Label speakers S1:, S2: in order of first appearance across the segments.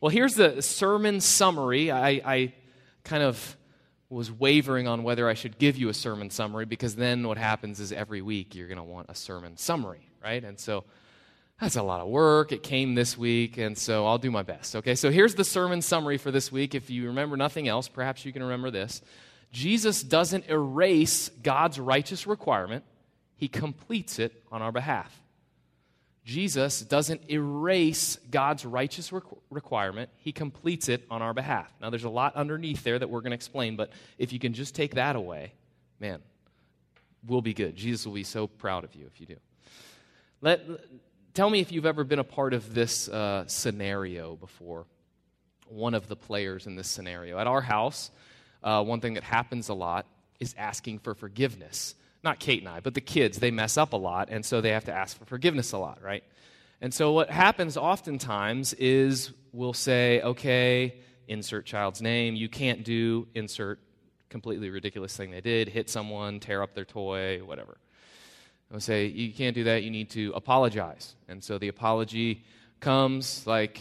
S1: Well, here's the sermon summary. I, I kind of was wavering on whether I should give you a sermon summary because then what happens is every week you're going to want a sermon summary, right? And so that's a lot of work. It came this week, and so I'll do my best. Okay, so here's the sermon summary for this week. If you remember nothing else, perhaps you can remember this. Jesus doesn't erase God's righteous requirement, He completes it on our behalf. Jesus doesn't erase God's righteous requ- requirement, He completes it on our behalf. Now, there's a lot underneath there that we're going to explain, but if you can just take that away, man, we'll be good. Jesus will be so proud of you if you do. Let, tell me if you've ever been a part of this uh, scenario before, one of the players in this scenario. At our house, uh, one thing that happens a lot is asking for forgiveness. Not Kate and I, but the kids, they mess up a lot, and so they have to ask for forgiveness a lot, right? And so what happens oftentimes is we'll say, okay, insert child's name, you can't do, insert completely ridiculous thing they did, hit someone, tear up their toy, whatever. I'll say, you can't do that, you need to apologize. And so the apology comes like,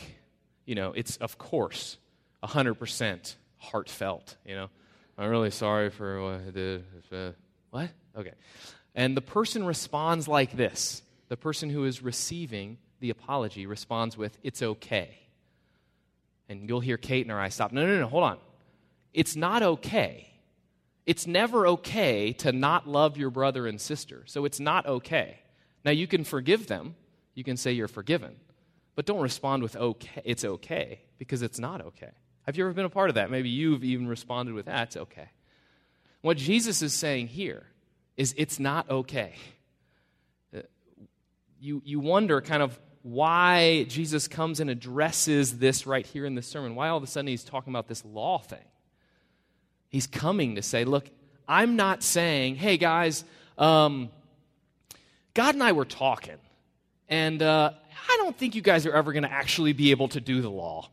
S1: you know, it's of course 100% heartfelt, you know. I'm really sorry for what I did. What? Okay. And the person responds like this the person who is receiving the apology responds with, It's okay. And you'll hear Kate and her I stop. No, no, no, hold on. It's not okay. It's never okay to not love your brother and sister. So it's not okay. Now you can forgive them. You can say you're forgiven. But don't respond with okay. It's okay because it's not okay. Have you ever been a part of that? Maybe you've even responded with, that's okay. What Jesus is saying here is it's not okay. Uh, you, you wonder kind of why Jesus comes and addresses this right here in this sermon, why all of a sudden he's talking about this law thing. He's coming to say, look, I'm not saying, hey guys, um, God and I were talking, and uh, I don't think you guys are ever going to actually be able to do the law.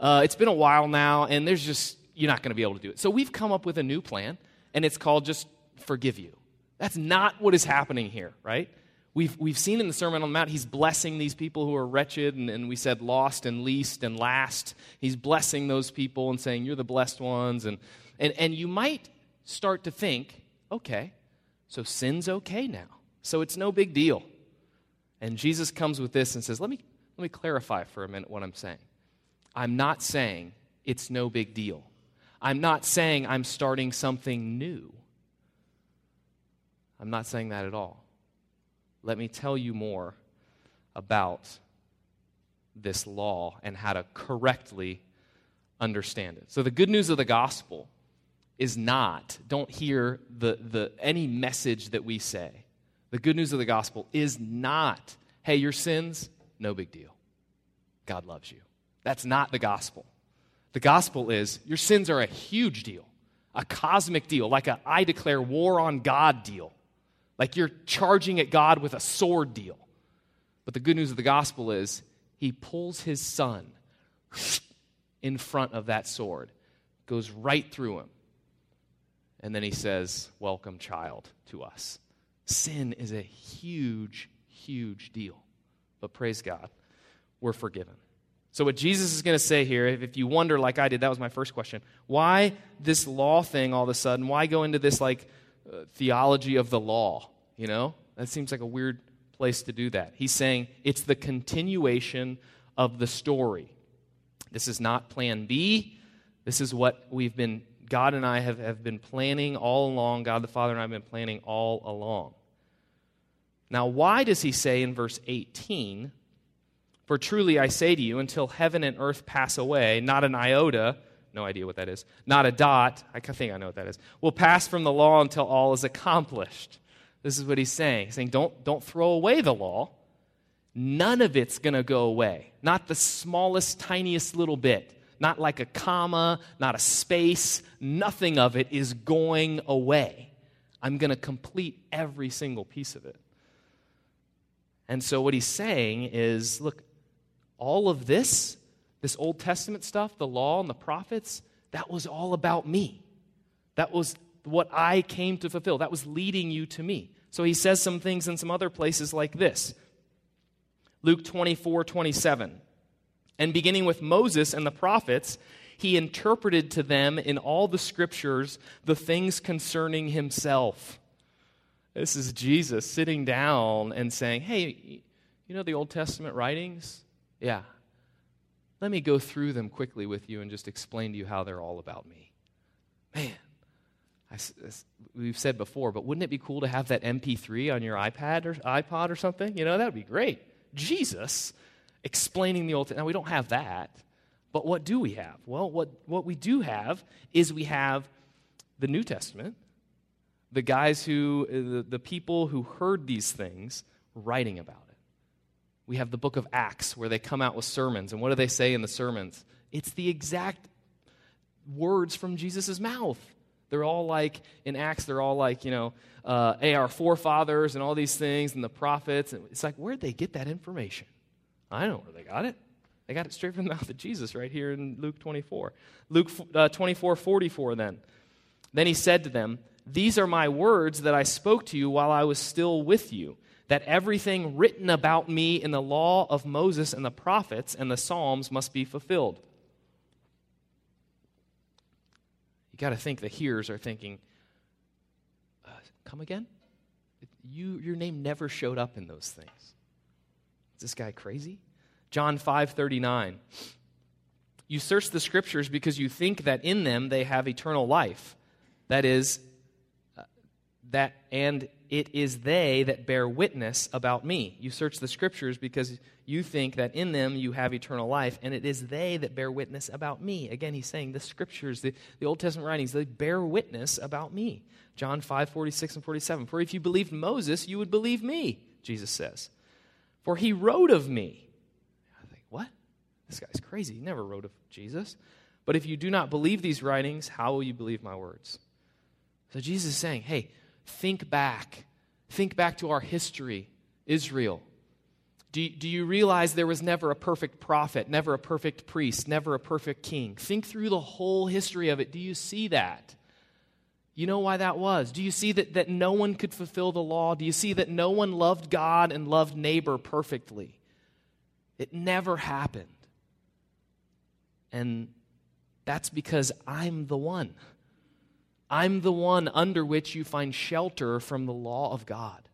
S1: Uh, it's been a while now, and there's just, you're not going to be able to do it. So we've come up with a new plan, and it's called just forgive you. That's not what is happening here, right? We've, we've seen in the Sermon on the Mount, he's blessing these people who are wretched, and, and we said lost and least and last. He's blessing those people and saying, You're the blessed ones. And, and, and you might start to think, okay, so sin's okay now. So it's no big deal. And Jesus comes with this and says, Let me, let me clarify for a minute what I'm saying. I'm not saying it's no big deal. I'm not saying I'm starting something new. I'm not saying that at all. Let me tell you more about this law and how to correctly understand it. So, the good news of the gospel is not, don't hear the, the, any message that we say. The good news of the gospel is not, hey, your sins, no big deal. God loves you. That's not the gospel. The gospel is your sins are a huge deal, a cosmic deal, like a I declare war on God deal. Like you're charging at God with a sword deal. But the good news of the gospel is he pulls his son in front of that sword, goes right through him. And then he says, Welcome, child, to us. Sin is a huge, huge deal. But praise God, we're forgiven. So, what Jesus is going to say here, if you wonder, like I did, that was my first question. Why this law thing all of a sudden? Why go into this, like, uh, theology of the law, you know? That seems like a weird place to do that. He's saying it's the continuation of the story. This is not plan B. This is what we've been, God and I have, have been planning all along. God the Father and I have been planning all along. Now, why does he say in verse 18, For truly I say to you, until heaven and earth pass away, not an iota, no idea what that is. Not a dot, I think I know what that is, will pass from the law until all is accomplished. This is what he's saying. He's saying, don't, don't throw away the law. None of it's going to go away. Not the smallest, tiniest little bit. Not like a comma, not a space. Nothing of it is going away. I'm going to complete every single piece of it. And so what he's saying is look, all of this this Old Testament stuff, the law and the prophets, that was all about me. That was what I came to fulfill. That was leading you to me. So he says some things in some other places like this Luke 24 27. And beginning with Moses and the prophets, he interpreted to them in all the scriptures the things concerning himself. This is Jesus sitting down and saying, Hey, you know the Old Testament writings? Yeah. Let me go through them quickly with you and just explain to you how they're all about me. Man, I, we've said before, but wouldn't it be cool to have that MP3 on your iPad or iPod or something? You know, that would be great. Jesus explaining the Old Testament. Now, we don't have that, but what do we have? Well, what, what we do have is we have the New Testament, the guys who, the, the people who heard these things writing about. We have the book of Acts where they come out with sermons. And what do they say in the sermons? It's the exact words from Jesus' mouth. They're all like, in Acts, they're all like, you know, uh, our forefathers and all these things and the prophets. And it's like, where'd they get that information? I don't know where they got it. They got it straight from the mouth of Jesus right here in Luke 24. Luke uh, 24, 44 then. Then he said to them, These are my words that I spoke to you while I was still with you, that everything written about me in the law of Moses and the prophets and the Psalms must be fulfilled. You got to think the hearers are thinking, uh, Come again? You, your name never showed up in those things. Is this guy crazy? John 5 39. You search the scriptures because you think that in them they have eternal life. That is, that, and it is they that bear witness about me. You search the scriptures because you think that in them you have eternal life, and it is they that bear witness about me. Again, he's saying the scriptures, the, the Old Testament writings, they bear witness about me. John 5 46 and 47. For if you believed Moses, you would believe me, Jesus says for he wrote of me. I think, what? This guy's crazy. He never wrote of Jesus. But if you do not believe these writings, how will you believe my words? So Jesus is saying, hey, think back. Think back to our history, Israel. Do, do you realize there was never a perfect prophet, never a perfect priest, never a perfect king? Think through the whole history of it. Do you see that? You know why that was? Do you see that, that no one could fulfill the law? Do you see that no one loved God and loved neighbor perfectly? It never happened. And that's because I'm the one. I'm the one under which you find shelter from the law of God.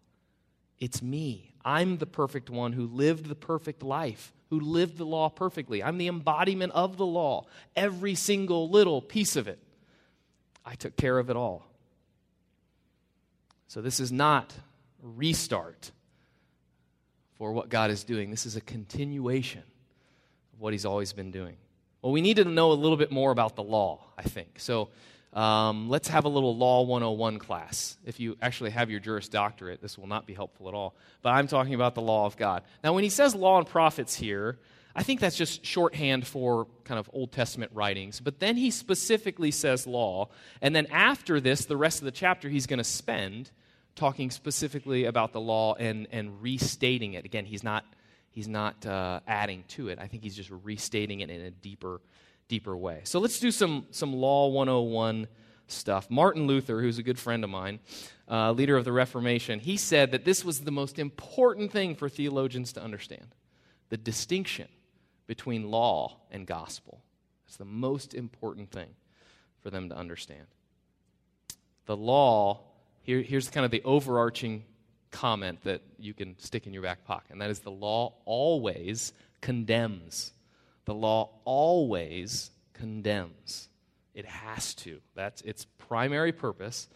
S1: It's me. I'm the perfect one who lived the perfect life, who lived the law perfectly. I'm the embodiment of the law, every single little piece of it. I took care of it all. So this is not a restart for what God is doing. This is a continuation of what He's always been doing. Well, we need to know a little bit more about the law, I think. So um, let's have a little Law 101 class. If you actually have your Juris Doctorate, this will not be helpful at all. But I'm talking about the law of God. Now, when he says law and prophets here, I think that's just shorthand for kind of Old Testament writings. But then he specifically says law. And then after this, the rest of the chapter he's going to spend talking specifically about the law and, and restating it. Again, he's not, he's not uh, adding to it. I think he's just restating it in a deeper, deeper way. So let's do some, some Law 101 stuff. Martin Luther, who's a good friend of mine, uh, leader of the Reformation, he said that this was the most important thing for theologians to understand the distinction between law and gospel. It's the most important thing for them to understand. The law, here, here's kind of the overarching comment that you can stick in your back pocket, and that is the law always condemns. The law always condemns. It has to. That's its primary purpose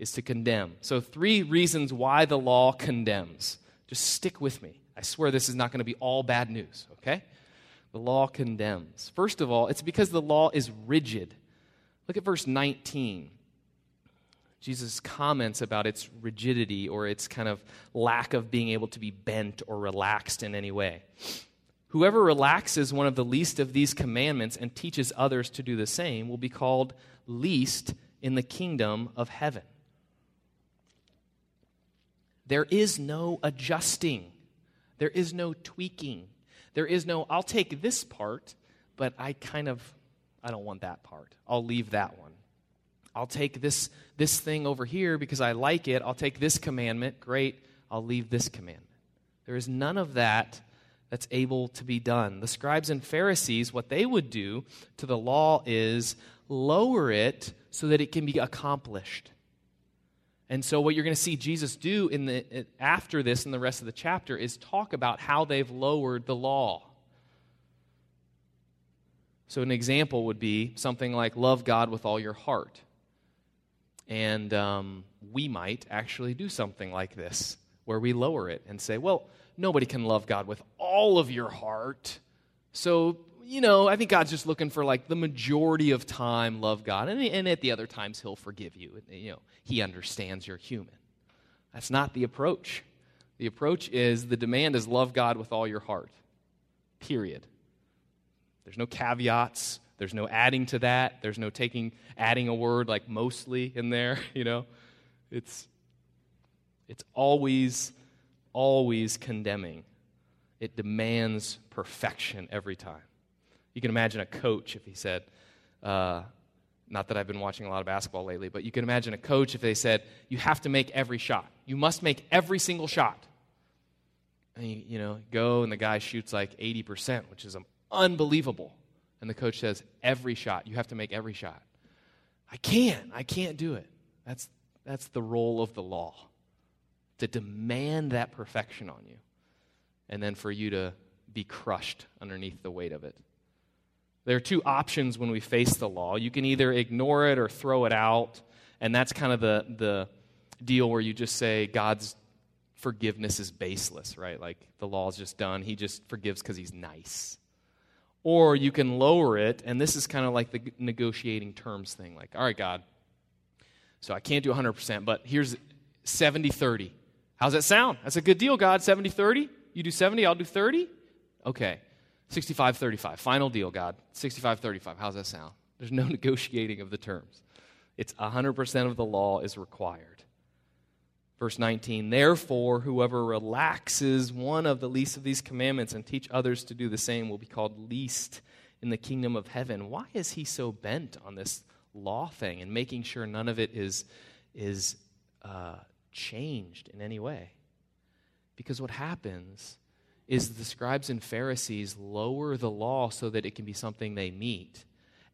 S1: is to condemn. So three reasons why the law condemns. Just stick with me. I swear this is not going to be all bad news, okay? the law condemns. First of all, it's because the law is rigid. Look at verse 19. Jesus comments about its rigidity or its kind of lack of being able to be bent or relaxed in any way. Whoever relaxes one of the least of these commandments and teaches others to do the same will be called least in the kingdom of heaven. There is no adjusting, there is no tweaking. There is no, I'll take this part, but I kind of, I don't want that part. I'll leave that one. I'll take this, this thing over here because I like it. I'll take this commandment. Great. I'll leave this commandment. There is none of that that's able to be done. The scribes and Pharisees, what they would do to the law is lower it so that it can be accomplished. And so, what you're going to see Jesus do in the, after this in the rest of the chapter is talk about how they've lowered the law. So, an example would be something like love God with all your heart. And um, we might actually do something like this, where we lower it and say, well, nobody can love God with all of your heart. So, you know, I think God's just looking for like the majority of time, love God. And, and at the other times, He'll forgive you. You know, He understands you're human. That's not the approach. The approach is the demand is love God with all your heart, period. There's no caveats. There's no adding to that. There's no taking, adding a word like mostly in there, you know. It's, it's always, always condemning. It demands perfection every time. You can imagine a coach if he said, uh, not that I've been watching a lot of basketball lately, but you can imagine a coach if they said, you have to make every shot. You must make every single shot. And you, you know, go and the guy shoots like 80%, which is unbelievable. And the coach says, every shot, you have to make every shot. I can't. I can't do it. That's, that's the role of the law to demand that perfection on you, and then for you to be crushed underneath the weight of it. There are two options when we face the law. You can either ignore it or throw it out, and that's kind of the, the deal where you just say God's forgiveness is baseless, right? Like the law is just done. He just forgives because he's nice. Or you can lower it, and this is kind of like the negotiating terms thing. Like, all right, God, so I can't do 100%, but here's 70 30. How's that sound? That's a good deal, God. 70 30? You do 70, I'll do 30? Okay. 65 35. Final deal, God. 65 35. How's that sound? There's no negotiating of the terms. It's 100% of the law is required. Verse 19, therefore, whoever relaxes one of the least of these commandments and teach others to do the same will be called least in the kingdom of heaven. Why is he so bent on this law thing and making sure none of it is, is uh, changed in any way? Because what happens is the scribes and Pharisees lower the law so that it can be something they meet.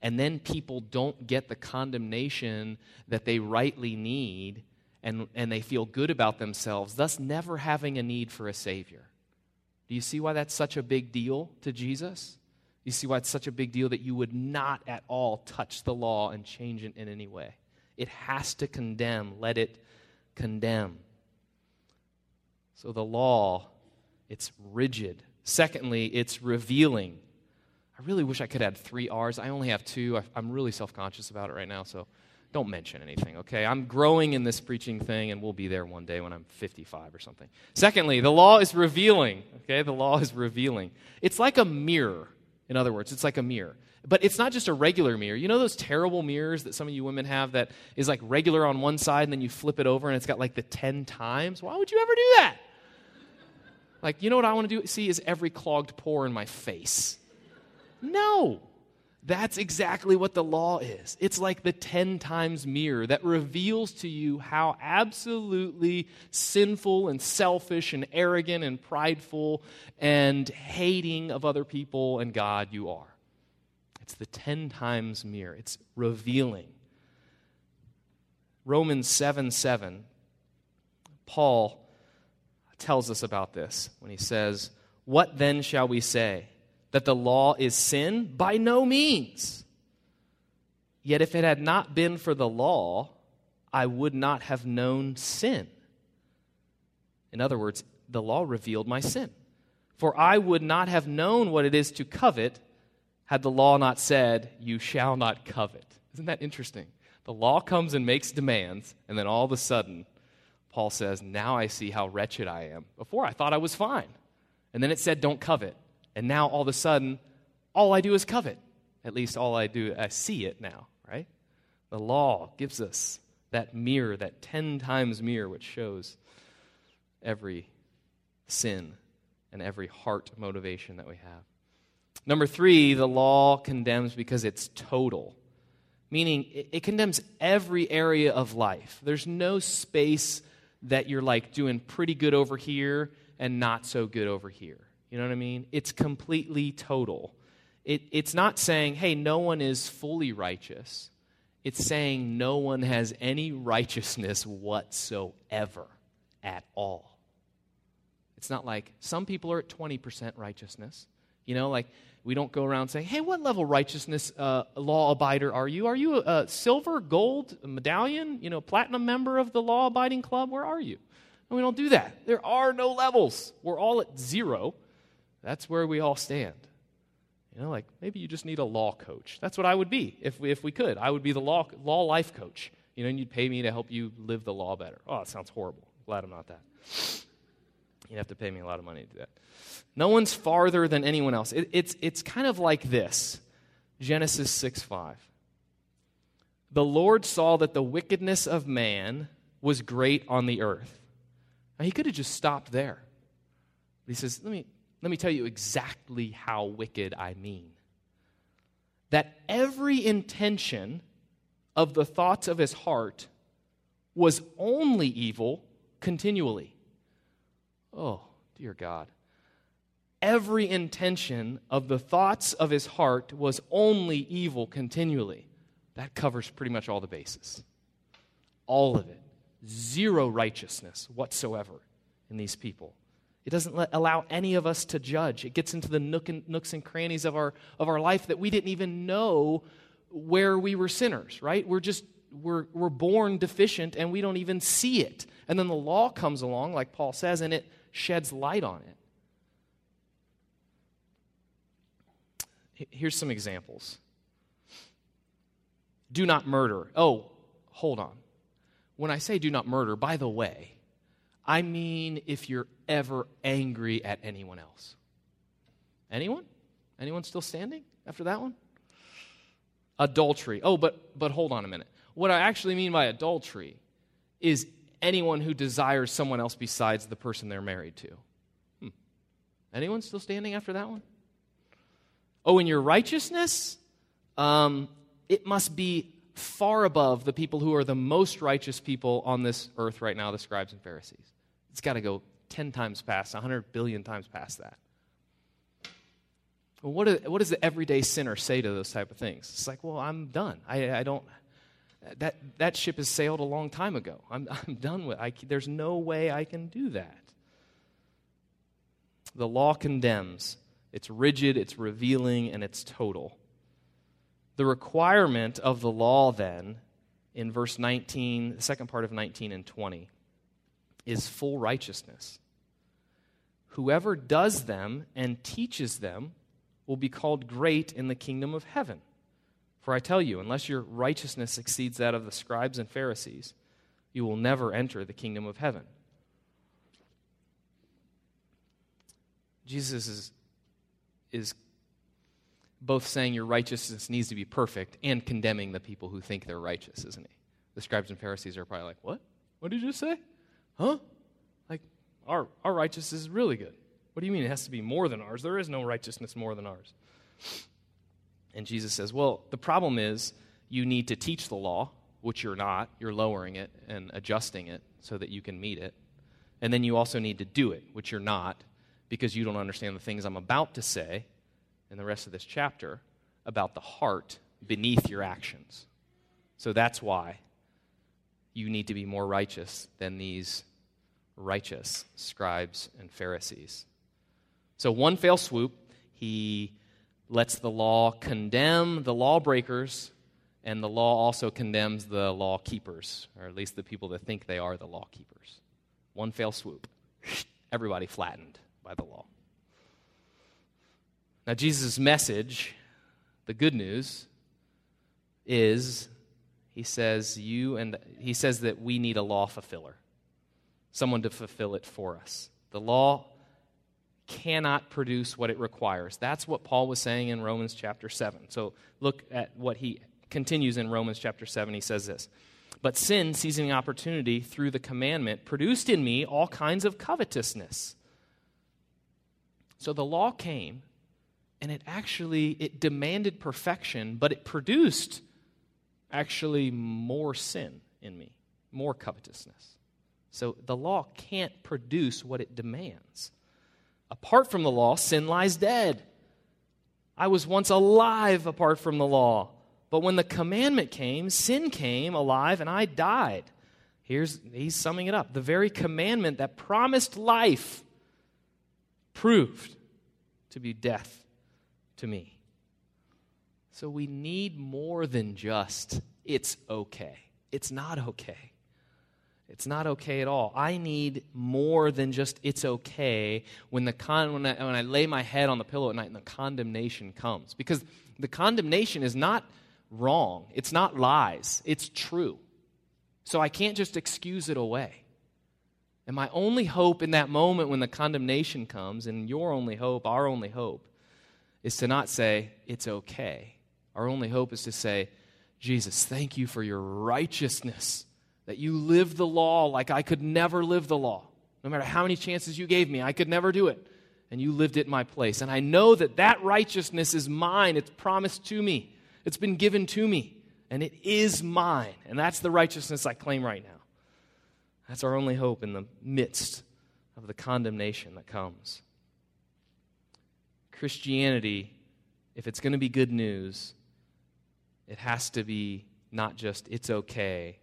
S1: And then people don't get the condemnation that they rightly need and, and they feel good about themselves, thus never having a need for a Savior. Do you see why that's such a big deal to Jesus? You see why it's such a big deal that you would not at all touch the law and change it in any way. It has to condemn. Let it condemn. So the law, it's rigid. Secondly, it's revealing. I really wish I could add three R's. I only have two. I'm really self conscious about it right now, so don't mention anything, okay? I'm growing in this preaching thing, and we'll be there one day when I'm 55 or something. Secondly, the law is revealing, okay? The law is revealing. It's like a mirror, in other words, it's like a mirror. But it's not just a regular mirror. You know those terrible mirrors that some of you women have that is like regular on one side and then you flip it over and it's got like the 10 times? Why would you ever do that? Like, you know what I want to do? See is every clogged pore in my face. No. That's exactly what the law is. It's like the 10 times mirror that reveals to you how absolutely sinful and selfish and arrogant and prideful and hating of other people and God you are. It's the 10 times mirror, it's revealing. Romans 7 7, Paul tells us about this when he says, What then shall we say? That the law is sin? By no means. Yet if it had not been for the law, I would not have known sin. In other words, the law revealed my sin. For I would not have known what it is to covet had the law not said, You shall not covet. Isn't that interesting? The law comes and makes demands, and then all of a sudden, Paul says, Now I see how wretched I am. Before I thought I was fine. And then it said, Don't covet. And now all of a sudden, all I do is covet. At least all I do, I see it now, right? The law gives us that mirror, that 10 times mirror, which shows every sin and every heart motivation that we have. Number three, the law condemns because it's total, meaning it, condemns every area of life. There's no space that you're like doing pretty good over here and not so good over here. You know what I mean? It's completely total. It, it's not saying, hey, no one is fully righteous. It's saying no one has any righteousness whatsoever at all. It's not like some people are at 20% righteousness. You know, like we don't go around saying, hey, what level righteousness uh, law abider are you? Are you a, silver, gold, medallion, you know, platinum member of the law abiding club? Where are you? And we don't do that. There are no levels. We're all at zero. That's where we all stand. You know, like maybe you just need a law coach. That's what I would be if we, if we could. I would be the law, law life coach. You know, and you'd pay me to help you live the law better. Oh, it sounds horrible. Glad I'm not that. You'd have to pay me a lot of money to do that. No one's farther than anyone else. It, it's, it's kind of like this Genesis 6 5. The Lord saw that the wickedness of man was great on the earth. Now, he could have just stopped there. But he says, let me, let me tell you exactly how wicked I mean. That every intention of the thoughts of his heart was only evil continually. Oh, dear God. Every intention of the thoughts of his heart was only evil continually. That covers pretty much all the bases. All of it. Zero righteousness whatsoever in these people. It doesn't let, allow any of us to judge. It gets into the nook and, nooks and crannies of our, of our life that we didn't even know where we were sinners, right? We're just, we're, we're born deficient and we don't even see it. And then the law comes along, like Paul says, and it sheds light on it. Here's some examples. Do not murder. Oh, hold on. When I say do not murder, by the way, I mean if you're ever angry at anyone else. Anyone? Anyone still standing after that one? Adultery. Oh, but but hold on a minute. What I actually mean by adultery is anyone who desires someone else besides the person they're married to. Hmm. Anyone still standing after that one? Oh, in your righteousness, um, it must be far above the people who are the most righteous people on this earth right now, the scribes and Pharisees. It's got to go 10 times past, 100 billion times past that. Well, what, do, what does the everyday sinner say to those type of things? It's like, well, I'm done. I, I don't, that, that ship has sailed a long time ago. I'm, I'm done with it. There's no way I can do that. The law condemns. It's rigid, it's revealing, and it's total. The requirement of the law, then, in verse 19, the second part of 19 and 20, is full righteousness. Whoever does them and teaches them will be called great in the kingdom of heaven. For I tell you, unless your righteousness exceeds that of the scribes and Pharisees, you will never enter the kingdom of heaven. Jesus is, is both saying your righteousness needs to be perfect and condemning the people who think they're righteous, isn't he? The scribes and Pharisees are probably like, What? What did you just say? Huh? Our, our righteousness is really good. What do you mean it has to be more than ours? There is no righteousness more than ours. And Jesus says, Well, the problem is you need to teach the law, which you're not. You're lowering it and adjusting it so that you can meet it. And then you also need to do it, which you're not, because you don't understand the things I'm about to say in the rest of this chapter about the heart beneath your actions. So that's why you need to be more righteous than these righteous scribes and Pharisees. So, one fell swoop, he lets the law condemn the lawbreakers, and the law also condemns the law keepers, or at least the people that think they are the law keepers. One fell swoop. Everybody flattened by the law. Now, Jesus' message, the good news, is he says you and he says that we need a law fulfiller someone to fulfill it for us. The law cannot produce what it requires. That's what paul was saying in romans chapter 7 so look at what he continues in romans chapter 7 he says this but sin seizing opportunity through the commandment produced in me all kinds of covetousness. So the law came and it actually it demanded perfection but it produced actually more sin in me more covetousness so the law can't produce what it demands Apart from the law, sin lies dead. I was once alive apart from the law. But when the commandment came, sin came alive and I died. Here's he's summing it up. The very commandment that promised life proved to be death to me. So we need more than just it's okay. It's not okay. It's not okay at all. I need more than just it's okay when, the con- when, I, when I lay my head on the pillow at night and the condemnation comes. Because the condemnation is not wrong, it's not lies, it's true. So I can't just excuse it away. And my only hope in that moment when the condemnation comes, and your only hope, our only hope, is to not say, it's okay. Our only hope is to say, Jesus, thank you for your righteousness that you lived the law like I could never live the law. No matter how many chances you gave me, I could never do it. And you lived it in my place. And I know that that righteousness is mine. It's promised to me, it's been given to me, and it is mine. And that's the righteousness I claim right now. That's our only hope in the midst of the condemnation that comes. Christianity, if it's going to be good news, it has to be not just it's okay,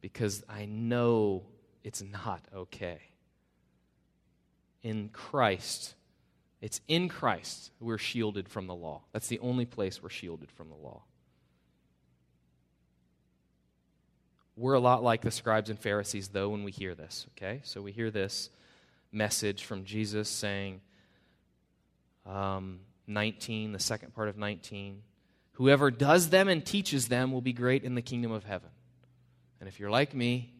S1: because I know it's not okay. In Christ, it's in Christ we're shielded from the law. That's the only place we're shielded from the law. We're a lot like the scribes and Pharisees, though, when we hear this, okay? So we hear this message from Jesus saying, um, 19, the second part of 19, whoever does them and teaches them will be great in the kingdom of heaven. And if you're like me,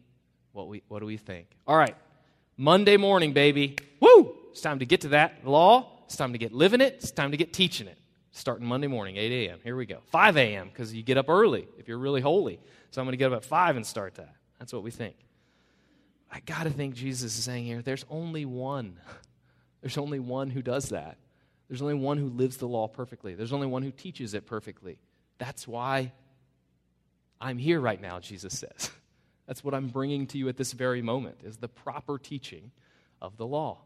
S1: what, we, what do we think? All right, Monday morning, baby. Woo! It's time to get to that law. It's time to get living it. It's time to get teaching it. Starting Monday morning, 8 a.m. Here we go. 5 a.m. because you get up early if you're really holy. So I'm going to get up at 5 and start that. That's what we think. I got to think Jesus is saying here there's only one. There's only one who does that. There's only one who lives the law perfectly. There's only one who teaches it perfectly. That's why I'm here right now, Jesus says. That's what I'm bringing to you at this very moment is the proper teaching of the law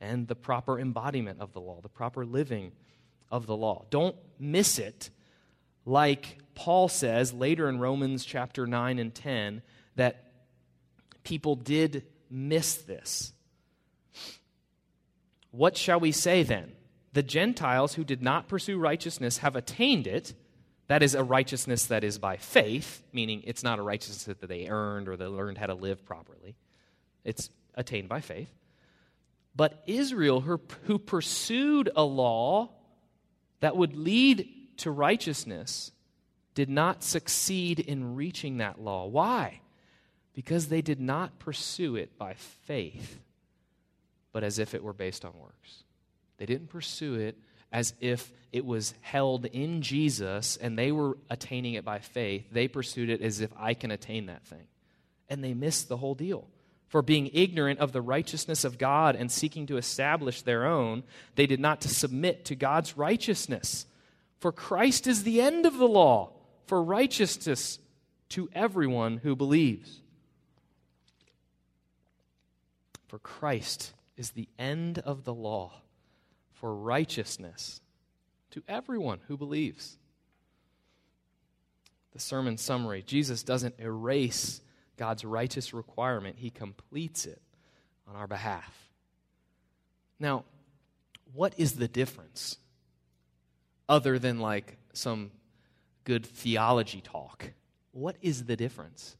S1: and the proper embodiment of the law, the proper living of the law. Don't miss it like Paul says later in Romans chapter 9 and 10 that people did miss this. What shall we say then? The Gentiles who did not pursue righteousness have attained it that is a righteousness that is by faith, meaning it's not a righteousness that they earned or they learned how to live properly. It's attained by faith. But Israel, who pursued a law that would lead to righteousness, did not succeed in reaching that law. Why? Because they did not pursue it by faith, but as if it were based on works. They didn't pursue it as if it was held in Jesus and they were attaining it by faith. They pursued it as if I can attain that thing. And they missed the whole deal. For being ignorant of the righteousness of God and seeking to establish their own, they did not to submit to God's righteousness. For Christ is the end of the law for righteousness to everyone who believes. For Christ is the end of the law for righteousness to everyone who believes. The sermon summary Jesus doesn't erase God's righteous requirement, He completes it on our behalf. Now, what is the difference other than like some good theology talk? What is the difference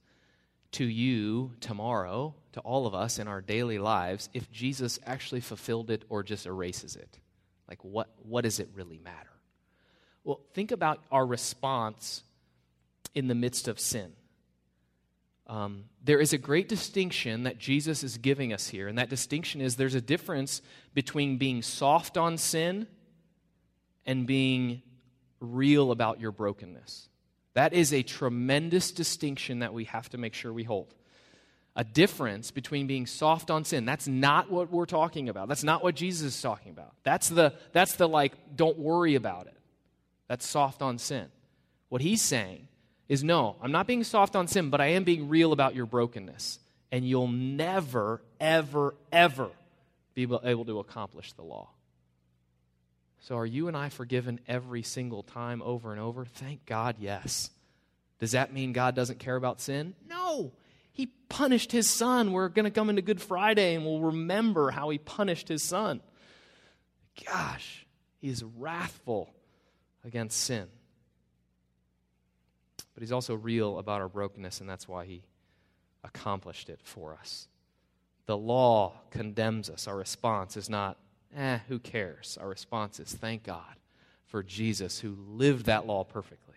S1: to you tomorrow, to all of us in our daily lives, if Jesus actually fulfilled it or just erases it? Like, what, what does it really matter? Well, think about our response in the midst of sin. Um, there is a great distinction that Jesus is giving us here, and that distinction is there's a difference between being soft on sin and being real about your brokenness. That is a tremendous distinction that we have to make sure we hold a difference between being soft on sin. That's not what we're talking about. That's not what Jesus is talking about. That's the, that's the like, don't worry about it. That's soft on sin. What he's saying is, no, I'm not being soft on sin, but I am being real about your brokenness. And you'll never, ever, ever be able to accomplish the law. So, are you and I forgiven every single time over and over? Thank God, yes. Does that mean God doesn't care about sin? No. He punished his son. We're going to come into Good Friday and we'll remember how he punished his son. Gosh, he is wrathful against sin. But he's also real about our brokenness, and that's why he accomplished it for us. The law condemns us. Our response is not, eh, who cares? Our response is, thank God for Jesus who lived that law perfectly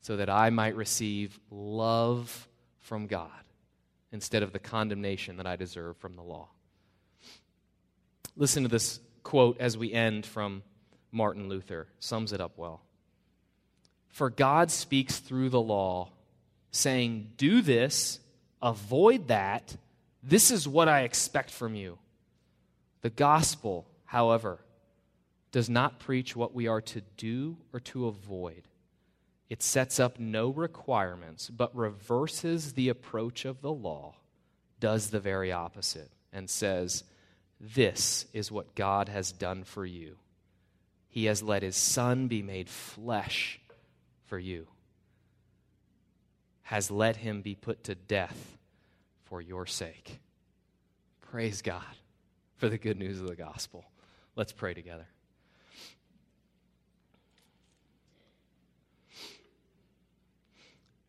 S1: so that I might receive love from God instead of the condemnation that I deserve from the law. Listen to this quote as we end from Martin Luther, sums it up well. For God speaks through the law, saying, Do this, avoid that. This is what I expect from you. The gospel, however, does not preach what we are to do or to avoid. It sets up no requirements, but reverses the approach of the law, does the very opposite, and says, This is what God has done for you. He has let his Son be made flesh for you, has let him be put to death for your sake. Praise God for the good news of the gospel. Let's pray together.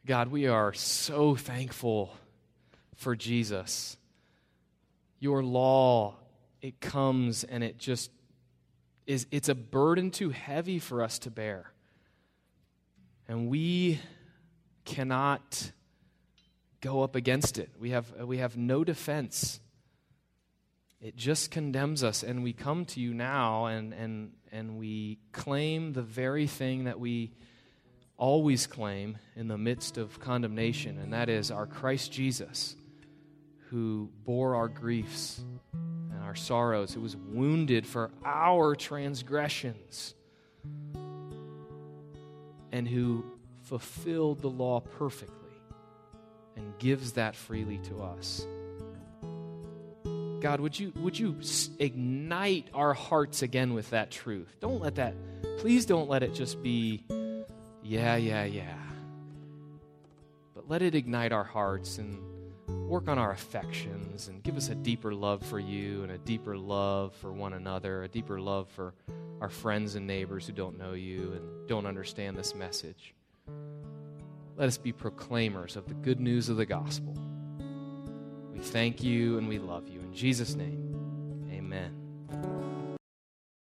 S1: God, we are so thankful for Jesus. Your law, it comes and it just is it's a burden too heavy for us to bear. And we cannot go up against it. We have, we have no defense. It just condemns us. And we come to you now and, and, and we claim the very thing that we always claim in the midst of condemnation, and that is our Christ Jesus, who bore our griefs and our sorrows, who was wounded for our transgressions, and who fulfilled the law perfectly and gives that freely to us. God, would you, would you ignite our hearts again with that truth? Don't let that, please don't let it just be yeah, yeah, yeah. But let it ignite our hearts and work on our affections and give us a deeper love for you and a deeper love for one another, a deeper love for our friends and neighbors who don't know you and don't understand this message. Let us be proclaimers of the good news of the gospel. We thank you and we love you. In Jesus' name, amen.